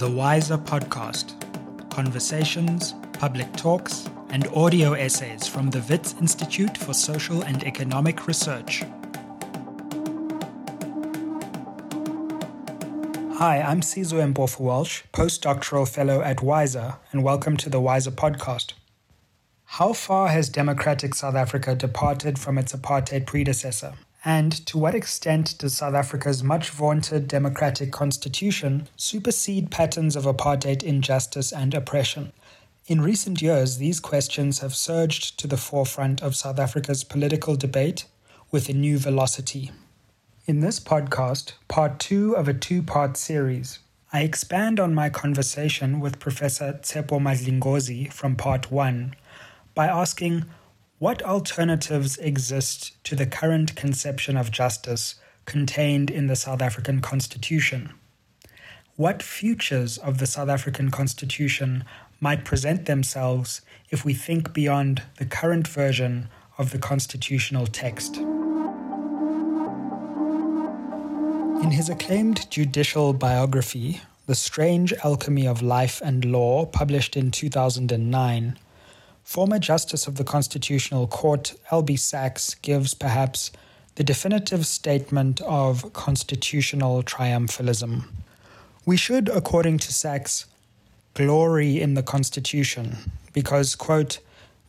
the Wiser Podcast conversations, public talks, and audio essays from the Wits Institute for Social and Economic Research. Hi, I'm Sizwe Mpofu Walsh, postdoctoral fellow at WISER, and welcome to the WISER podcast. How far has democratic South Africa departed from its apartheid predecessor? And to what extent does South Africa's much vaunted democratic constitution supersede patterns of apartheid injustice and oppression? In recent years, these questions have surged to the forefront of South Africa's political debate with a new velocity. In this podcast, part two of a two part series, I expand on my conversation with Professor Tshepo Madlingozi from part one by asking what alternatives exist to the current conception of justice contained in the South African Constitution? What futures of the South African Constitution might present themselves if we think beyond the current version of the constitutional text? In his acclaimed judicial biography, The Strange Alchemy of Life and Law, published in 2009, Former Justice of the Constitutional Court Albie Sachs gives perhaps the definitive statement of constitutional triumphalism. We should, according to Sachs, glory in the Constitution because, quote,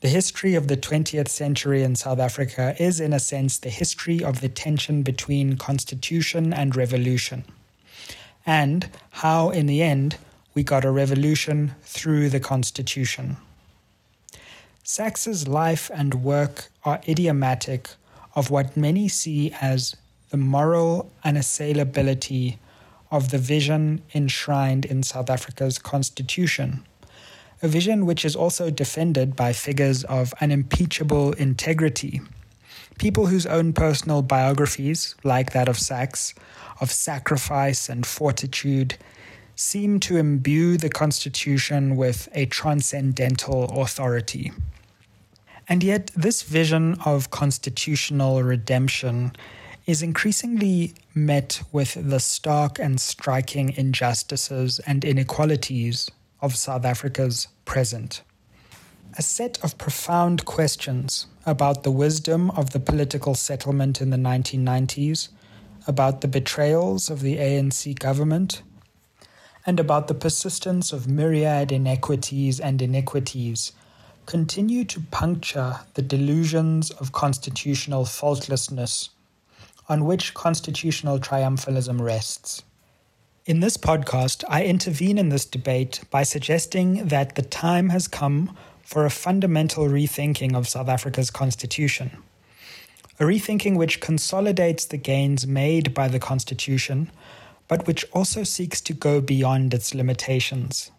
the history of the 20th century in South Africa is, in a sense, the history of the tension between constitution and revolution, and how, in the end, we got a revolution through the constitution. Sachs's life and work are idiomatic of what many see as the moral unassailability of the vision enshrined in South Africa's constitution, a vision which is also defended by figures of unimpeachable integrity, people whose own personal biographies, like that of Sachs, of sacrifice and fortitude, seem to imbue the Constitution with a transcendental authority. And yet, this vision of constitutional redemption is increasingly met with the stark and striking injustices and inequalities of South Africa's present. A set of profound questions about the wisdom of the political settlement in the 1990s, about the betrayals of the ANC government, and about the persistence of myriad inequities and iniquities continue to puncture the delusions of constitutional faultlessness on which constitutional triumphalism rests. In this podcast, I intervene in this debate by suggesting that the time has come for a fundamental rethinking of South Africa's constitution. A rethinking which consolidates the gains made by the constitution, but which also seeks to go beyond its limitations.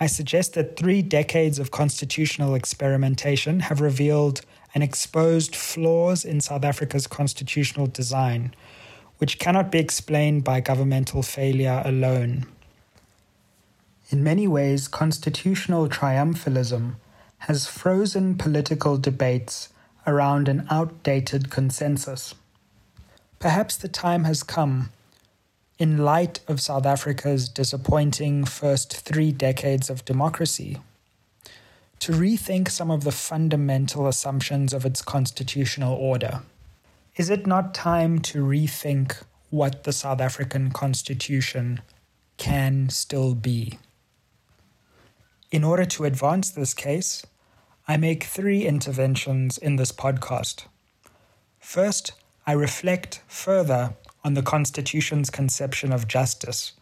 I suggest that three decades of constitutional experimentation have revealed and exposed flaws in South Africa's constitutional design, which cannot be explained by governmental failure alone. In many ways, constitutional triumphalism has frozen political debates around an outdated consensus. Perhaps the time has come in light of South Africa's disappointing first three decades of democracy, to rethink some of the fundamental assumptions of its constitutional order. Is it not time to rethink what the South African Constitution can still be? In order to advance this case, I make three interventions in this podcast. First, I reflect further on the Constitution's conception of justice,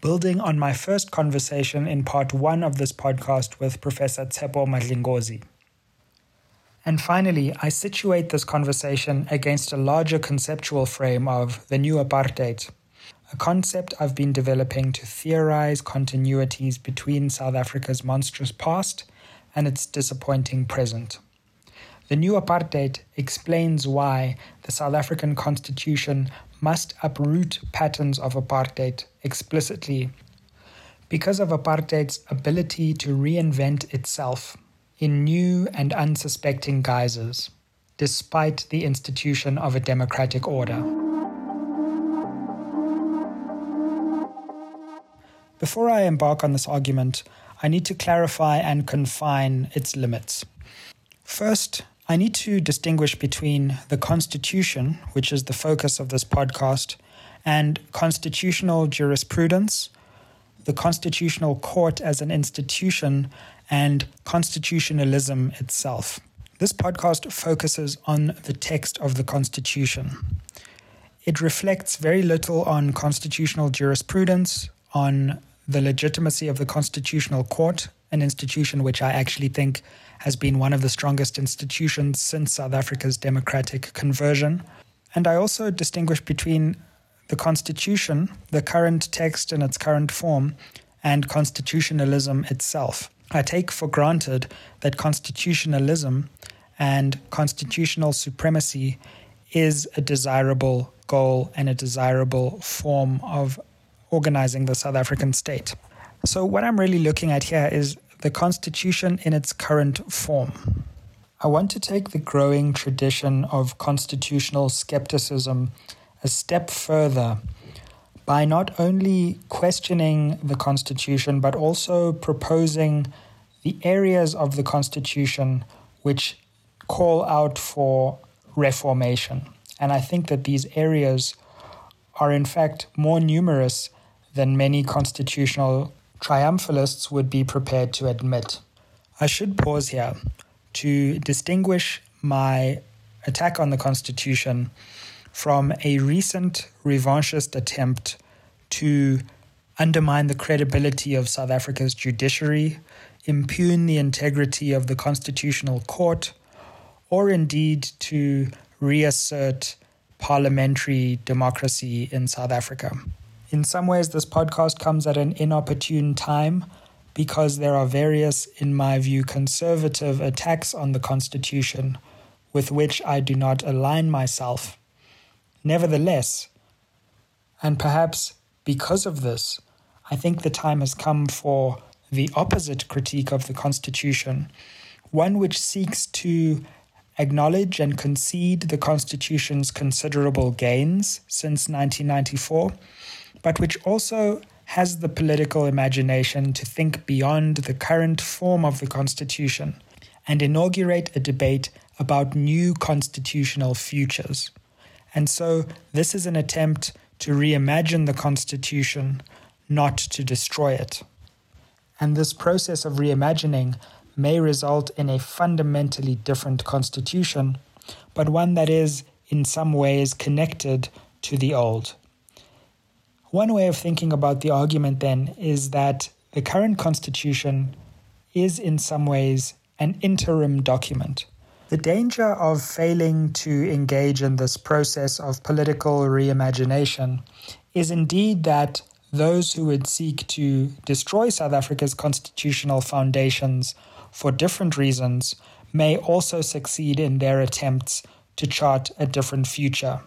building on my first conversation in part one of this podcast with Professor Tshepo Madlingozi. And finally, I situate this conversation against a larger conceptual frame of the new apartheid, a concept I've been developing to theorize continuities between South Africa's monstrous past and its disappointing present. The new apartheid explains why the South African constitution must uproot patterns of apartheid explicitly because of apartheid's ability to reinvent itself in new and unsuspecting guises, despite the institution of a democratic order. Before I embark on this argument, I need to clarify and confine its limits. First, I need to distinguish between the Constitution, which is the focus of this podcast, and constitutional jurisprudence, the Constitutional Court as an institution, and constitutionalism itself. This podcast focuses on the text of the Constitution. It reflects very little on constitutional jurisprudence, on the legitimacy of the Constitutional Court, an institution which I actually think has been one of the strongest institutions since South Africa's democratic conversion. And I also distinguish between the Constitution, the current text in its current form, and constitutionalism itself. I take for granted that constitutionalism and constitutional supremacy is a desirable goal and a desirable form of organizing the South African state. So, what I'm really looking at here is the Constitution in its current form. I want to take the growing tradition of constitutional skepticism a step further by not only questioning the Constitution, but also proposing the areas of the Constitution which call out for reformation. And I think that these areas are, in fact, more numerous than many constitutional triumphalists would be prepared to admit. I should pause here to distinguish my attack on the Constitution from a recent revanchist attempt to undermine the credibility of South Africa's judiciary, impugn the integrity of the Constitutional Court, or indeed to reassert parliamentary democracy in South Africa. In some ways, this podcast comes at an inopportune time because there are various, in my view, conservative attacks on the Constitution with which I do not align myself. Nevertheless, and perhaps because of this, I think the time has come for the opposite critique of the Constitution, one which seeks to acknowledge and concede the Constitution's considerable gains since 1994 but which also has the political imagination to think beyond the current form of the Constitution and inaugurate a debate about new constitutional futures. And so, this is an attempt to reimagine the Constitution, not to destroy it. And this process of reimagining may result in a fundamentally different Constitution, but one that is, in some ways, connected to the old. One way of thinking about the argument then is that the current constitution is in some ways an interim document. The danger of failing to engage in this process of political reimagination is indeed that those who would seek to destroy South Africa's constitutional foundations for different reasons may also succeed in their attempts to chart a different future.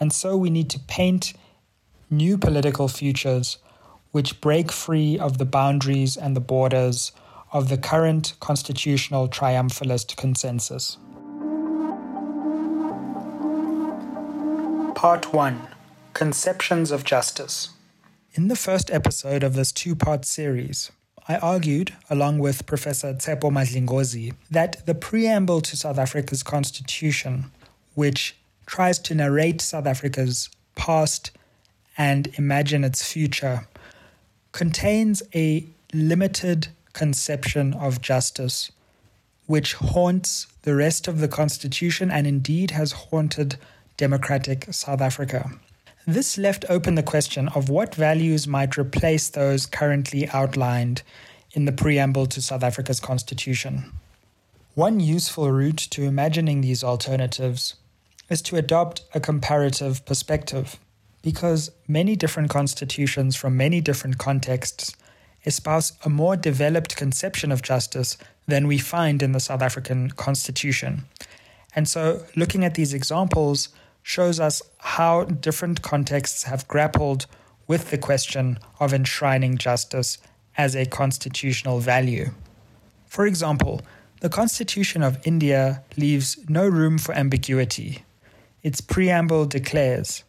And so we need to paint new political futures which break free of the boundaries and the borders of the current constitutional triumphalist consensus. Part 1 Conceptions of Justice. In the first episode of this two part series, I argued, along with Professor Tshepo Madlingozi, that the preamble to South Africa's constitution, which tries to narrate South Africa's past and imagine its future contains a limited conception of justice, which haunts the rest of the Constitution and indeed has haunted democratic South Africa. This left open the question of what values might replace those currently outlined in the preamble to South Africa's Constitution. One useful route to imagining these alternatives is to adopt a comparative perspective because many different constitutions from many different contexts espouse a more developed conception of justice than we find in the South African constitution. And so, looking at these examples shows us how different contexts have grappled with the question of enshrining justice as a constitutional value. For example, the Constitution of India leaves no room for ambiguity. Its preamble declares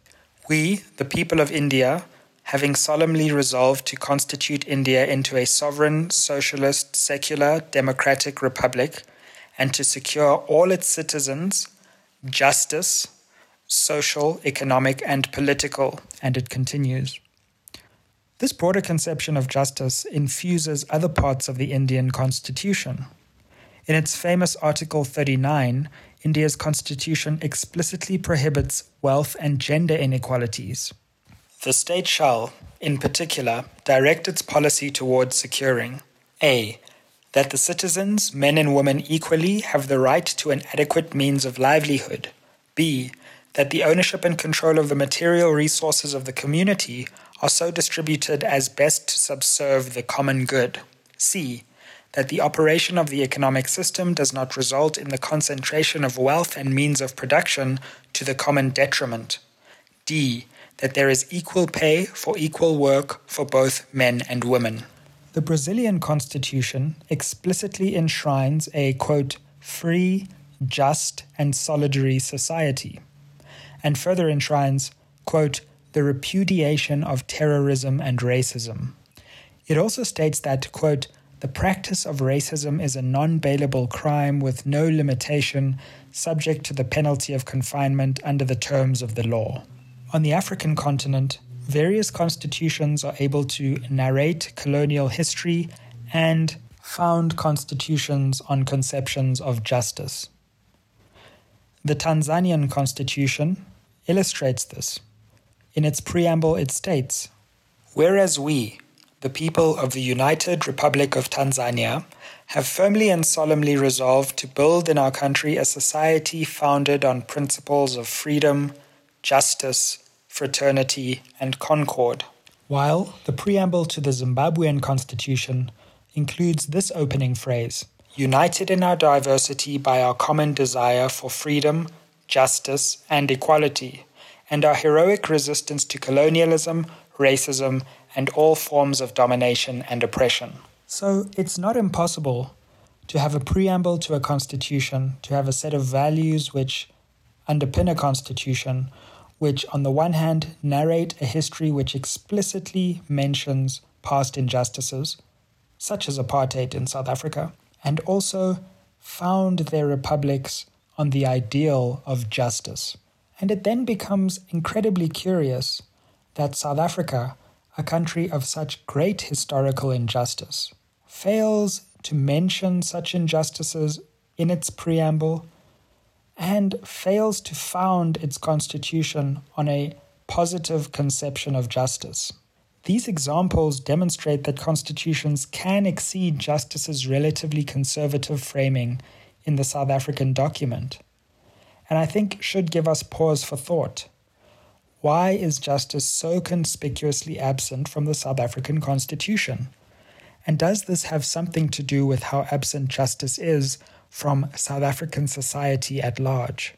we, the people of India, having solemnly resolved to constitute India into a sovereign, socialist, secular, democratic republic, and to secure all its citizens justice, social, economic, and political. And it continues. This broader conception of justice infuses other parts of the Indian constitution. In its famous Article 39, India's constitution explicitly prohibits wealth and gender inequalities. The state shall, in particular, direct its policy towards securing a. That the citizens, men and women equally, have the right to an adequate means of livelihood. b. That the ownership and control of the material resources of the community are so distributed as best to subserve the common good. C. That the operation of the economic system does not result in the concentration of wealth and means of production to the common detriment. D. That there is equal pay for equal work for both men and women. The Brazilian constitution explicitly enshrines a, quote, free, just, and solidary society, and further enshrines, quote, the repudiation of terrorism and racism. It also states that, quote, the practice of racism is a non bailable crime with no limitation, subject to the penalty of confinement under the terms of the law. On the African continent, various constitutions are able to narrate colonial history and found constitutions on conceptions of justice. The Tanzanian constitution illustrates this. In its preamble, it states Whereas we, the people of the United Republic of Tanzania, have firmly and solemnly resolved to build in our country a society founded on principles of freedom, justice, fraternity, and concord. While the preamble to the Zimbabwean constitution includes this opening phrase United in our diversity by our common desire for freedom, justice, and equality and our heroic resistance to colonialism, racism, and all forms of domination and oppression. So it's not impossible to have a preamble to a constitution, to have a set of values which underpin a constitution, which, on the one hand, narrate a history which explicitly mentions past injustices, such as apartheid in South Africa, and also found their republics on the ideal of justice. And it then becomes incredibly curious that South Africa, a country of such great historical injustice, fails to mention such injustices in its preamble and fails to found its constitution on a positive conception of justice. These examples demonstrate that constitutions can exceed justice's relatively conservative framing in the South African document and I think should give us pause for thought. Why is justice so conspicuously absent from the South African Constitution? And does this have something to do with how absent justice is from South African society at large?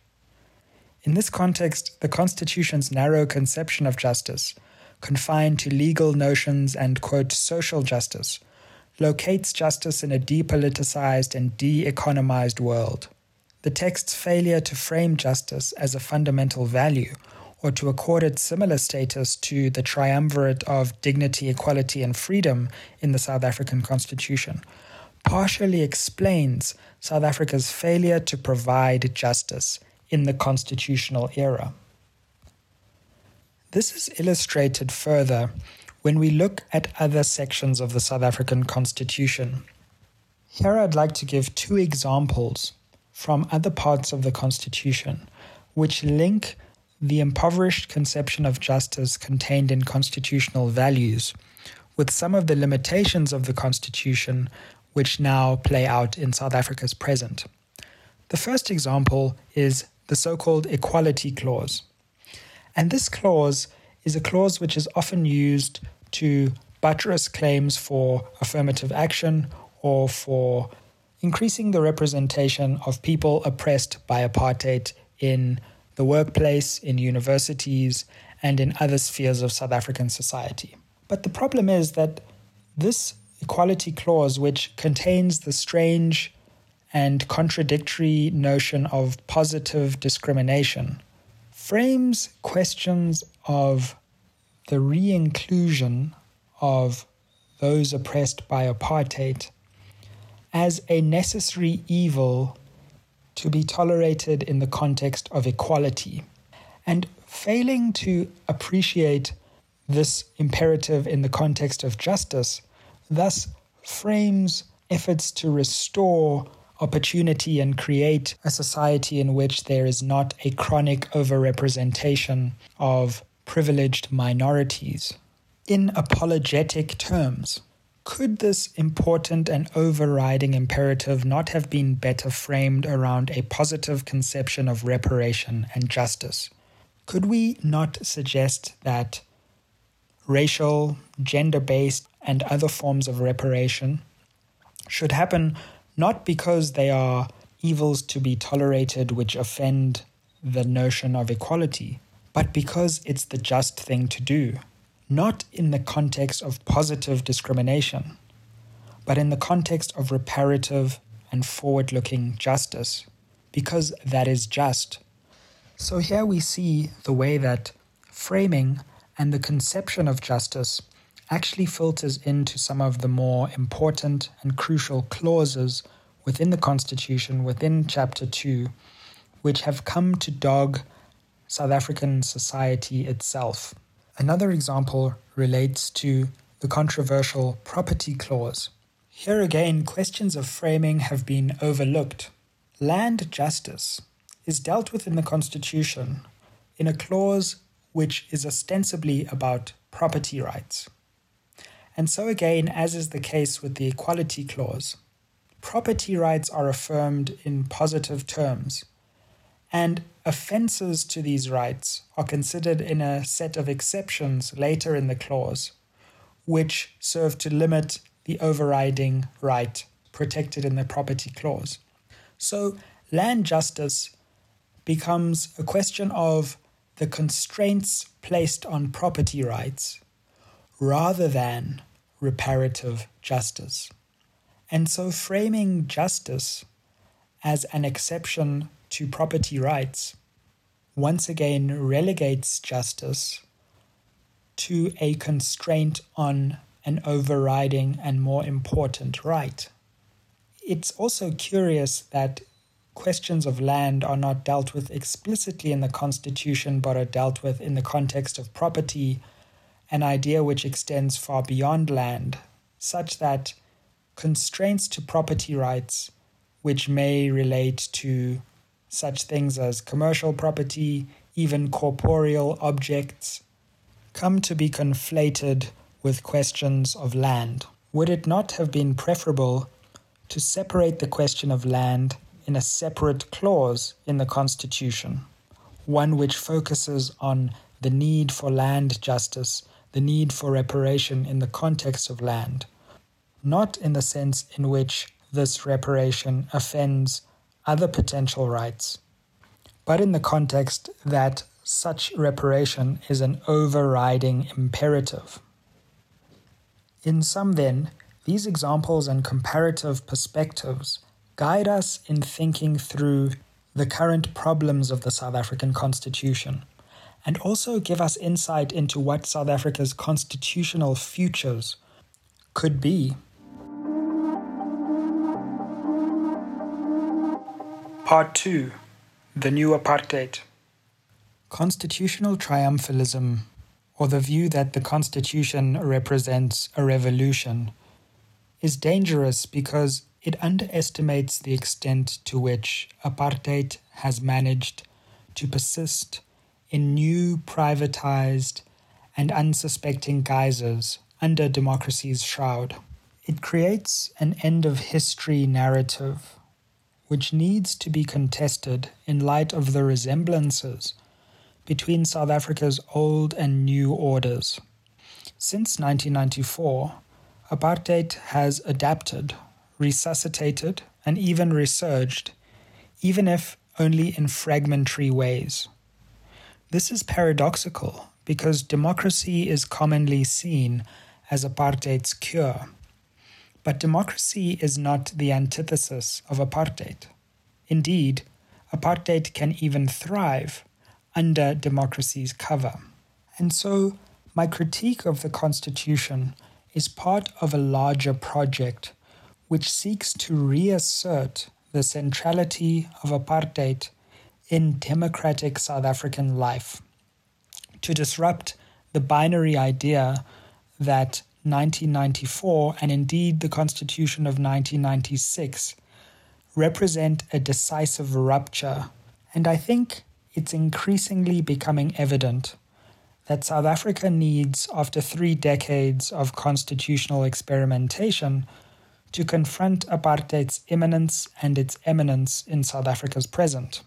In this context, the Constitution's narrow conception of justice, confined to legal notions and, quote, social justice, locates justice in a depoliticized and de economized world. The text's failure to frame justice as a fundamental value or to accord it similar status to the triumvirate of dignity, equality, and freedom in the South African Constitution partially explains South Africa's failure to provide justice in the constitutional era. This is illustrated further when we look at other sections of the South African Constitution. Here I'd like to give two examples from other parts of the Constitution, which link the impoverished conception of justice contained in constitutional values with some of the limitations of the Constitution which now play out in South Africa's present. The first example is the so called Equality Clause. And this clause is a clause which is often used to buttress claims for affirmative action or for increasing the representation of people oppressed by apartheid in the workplace, in universities, and in other spheres of South African society. But the problem is that this equality clause, which contains the strange and contradictory notion of positive discrimination, frames questions of the re inclusion of those oppressed by apartheid as a necessary evil to be tolerated in the context of equality. And failing to appreciate this imperative in the context of justice thus frames efforts to restore opportunity and create a society in which there is not a chronic overrepresentation of privileged minorities. In apologetic terms, could this important and overriding imperative not have been better framed around a positive conception of reparation and justice? Could we not suggest that racial, gender based, and other forms of reparation should happen not because they are evils to be tolerated which offend the notion of equality, but because it's the just thing to do, not in the context of positive discrimination, but in the context of reparative and forward looking justice, because that is just. So here we see the way that framing and the conception of justice actually filters into some of the more important and crucial clauses within the Constitution, within Chapter 2, which have come to dog South African society itself. Another example relates to the controversial property clause. Here again, questions of framing have been overlooked. Land justice is dealt with in the Constitution in a clause which is ostensibly about property rights. And so, again, as is the case with the Equality Clause, property rights are affirmed in positive terms, and offences to these rights are considered in a set of exceptions later in the clause, which serve to limit the overriding right protected in the property clause. So, land justice becomes a question of the constraints placed on property rights rather than reparative justice. And so, framing justice as an exception to property rights once again relegates justice to a constraint on an overriding and more important right. It's also curious that questions of land are not dealt with explicitly in the Constitution but are dealt with in the context of property an idea which extends far beyond land, such that constraints to property rights, which may relate to such things as commercial property, even corporeal objects, come to be conflated with questions of land. Would it not have been preferable to separate the question of land in a separate clause in the Constitution, one which focuses on the need for land justice the need for reparation in the context of land, not in the sense in which this reparation offends other potential rights, but in the context that such reparation is an overriding imperative. In sum, then, these examples and comparative perspectives guide us in thinking through the current problems of the South African Constitution and also give us insight into what South Africa's constitutional futures could be. Part 2 The New Apartheid Constitutional triumphalism, or the view that the Constitution represents a revolution, is dangerous because it underestimates the extent to which apartheid has managed to persist in new, privatized, and unsuspecting guises under democracy's shroud. It creates an end of history narrative which needs to be contested in light of the resemblances between South Africa's old and new orders. Since 1994, apartheid has adapted, resuscitated, and even resurged, even if only in fragmentary ways. This is paradoxical because democracy is commonly seen as apartheid's cure. But democracy is not the antithesis of apartheid. Indeed, apartheid can even thrive under democracy's cover. And so, My critique of the Constitution is part of a larger project which seeks to reassert the centrality of apartheid in democratic South African life, to disrupt the binary idea that 1994 and indeed the Constitution of 1996 represent a decisive rupture. And I think it's increasingly becoming evident that South Africa needs, after three decades of constitutional experimentation, to confront apartheid's imminence and its eminence in South Africa's present.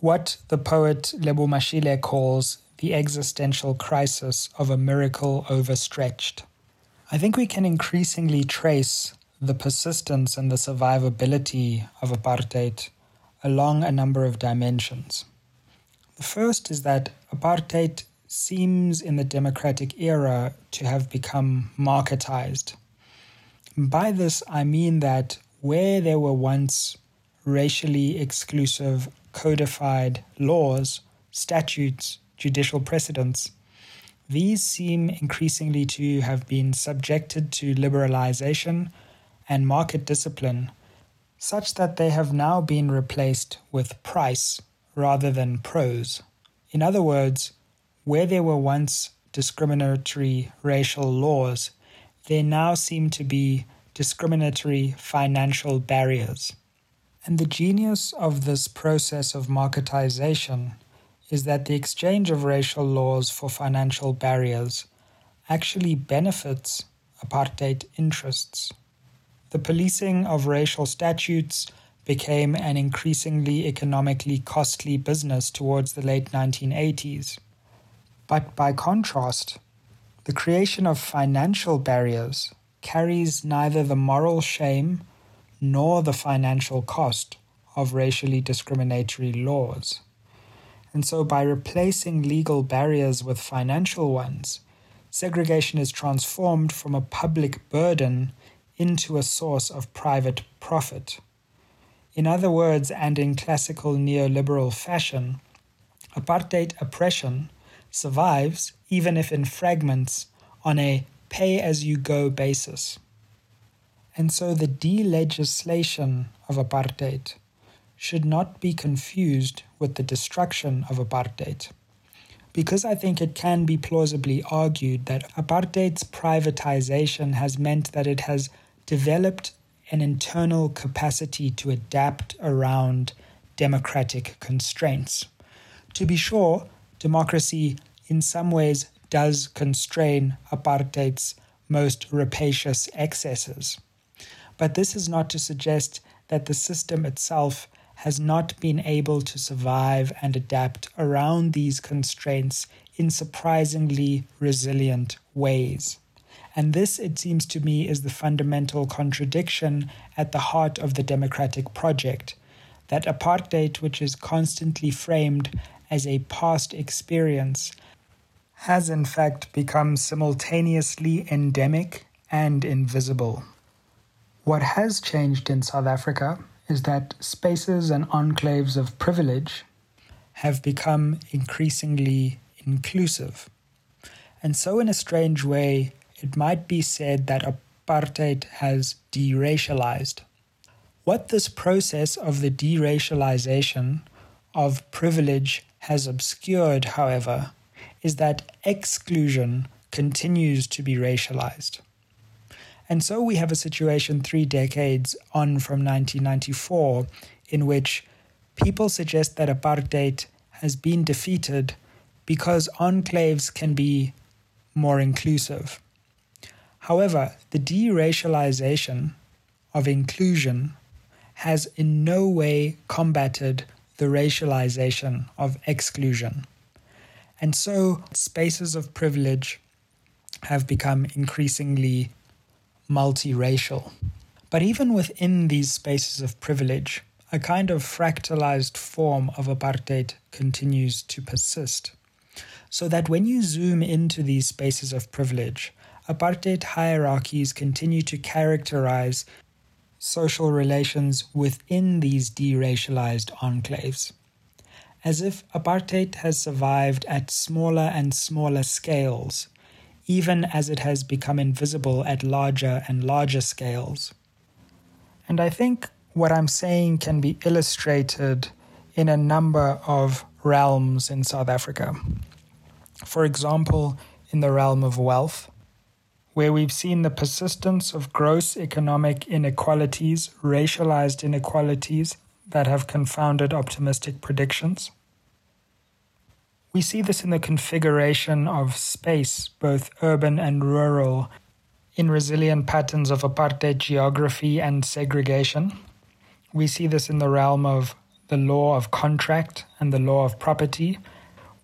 What the poet Lebo Mashile calls the existential crisis of a miracle overstretched. I think we can increasingly trace the persistence and the survivability of apartheid along a number of dimensions. The first is that apartheid seems in the democratic era to have become marketized. By this, I mean that where there were once racially exclusive codified laws, statutes, judicial precedents, these seem increasingly to have been subjected to liberalization and market discipline, such that they have now been replaced with price rather than prose. In other words, where there were once discriminatory racial laws, there now seem to be discriminatory financial barriers. And the genius of this process of marketization is that the exchange of racial laws for financial barriers actually benefits apartheid interests. The policing of racial statutes became an increasingly economically costly business towards the late 1980s. But by contrast, the creation of financial barriers carries neither the moral shame nor the financial cost of racially discriminatory laws. And so, by replacing legal barriers with financial ones, segregation is transformed from a public burden into a source of private profit. In other words, and in classical neoliberal fashion, apartheid oppression survives, even if in fragments, on a pay as you go basis. And so the delegislation of apartheid should not be confused with the destruction of apartheid. Because I think it can be plausibly argued that apartheid's privatization has meant that it has developed an internal capacity to adapt around democratic constraints. To be sure, democracy in some ways does constrain apartheid's most rapacious excesses. But this is not to suggest that the system itself has not been able to survive and adapt around these constraints in surprisingly resilient ways. And this, it seems to me, is the fundamental contradiction at the heart of the democratic project that apartheid, which is constantly framed as a past experience, has in fact become simultaneously endemic and invisible. What has changed in South Africa is that spaces and enclaves of privilege have become increasingly inclusive. And so, in a strange way, it might be said that apartheid has deracialized. What this process of the deracialization of privilege has obscured, however, is that exclusion continues to be racialized. And so we have a situation three decades on from 1994 in which people suggest that apartheid has been defeated because enclaves can be more inclusive. However, the deracialization of inclusion has in no way combated the racialization of exclusion. And so spaces of privilege have become increasingly multiracial. But even within these spaces of privilege, a kind of fractalized form of apartheid continues to persist. So that when you zoom into these spaces of privilege, apartheid hierarchies continue to characterize social relations within these deracialized enclaves. As if apartheid has survived at smaller and smaller scales, even as it has become invisible at larger and larger scales. And I think what I'm saying can be illustrated in a number of realms in South Africa. For example, in the realm of wealth, where we've seen the persistence of gross economic inequalities, racialized inequalities that have confounded optimistic predictions. We see this in the configuration of space, both urban and rural, in resilient patterns of apartheid geography and segregation. We see this in the realm of the law of contract and the law of property.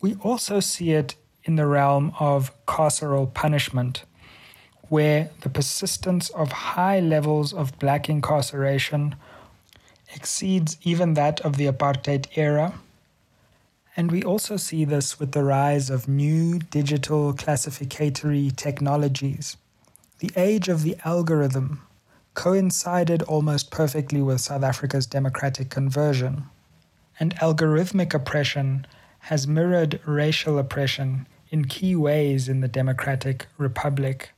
We also see it in the realm of carceral punishment, where the persistence of high levels of black incarceration exceeds even that of the apartheid era and we also see this with the rise of new digital classificatory technologies. The age of the algorithm coincided almost perfectly with South Africa's democratic conversion. And algorithmic oppression has mirrored racial oppression in key ways in the Democratic Republic,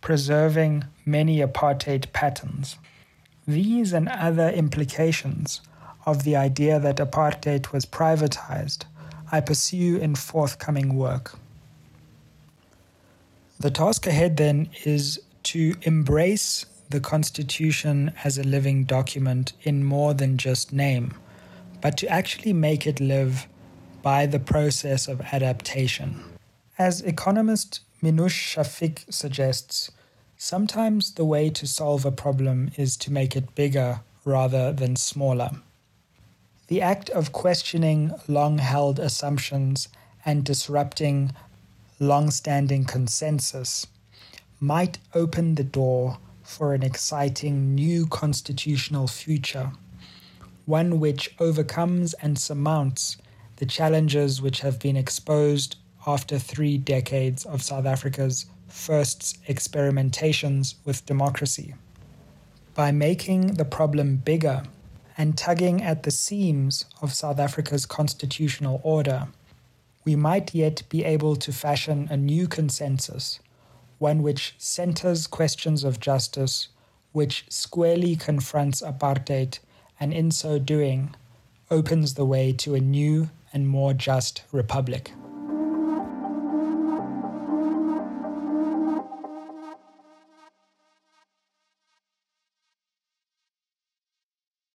preserving many apartheid patterns. These and other implications of the idea that apartheid was privatized, I pursue in forthcoming work. The task ahead then is to embrace the Constitution as a living document in more than just name, but to actually make it live by the process of adaptation. As economist Minouche Shafik suggests, sometimes the way to solve a problem is to make it bigger rather than smaller. The act of questioning long held assumptions and disrupting long standing consensus might open the door for an exciting new constitutional future, one which overcomes and surmounts the challenges which have been exposed after three decades of South Africa's first experimentations with democracy. By making the problem bigger and tugging at the seams of South Africa's constitutional order, we might yet be able to fashion a new consensus, one which centers questions of justice, which squarely confronts apartheid, and in so doing, opens the way to a new and more just republic.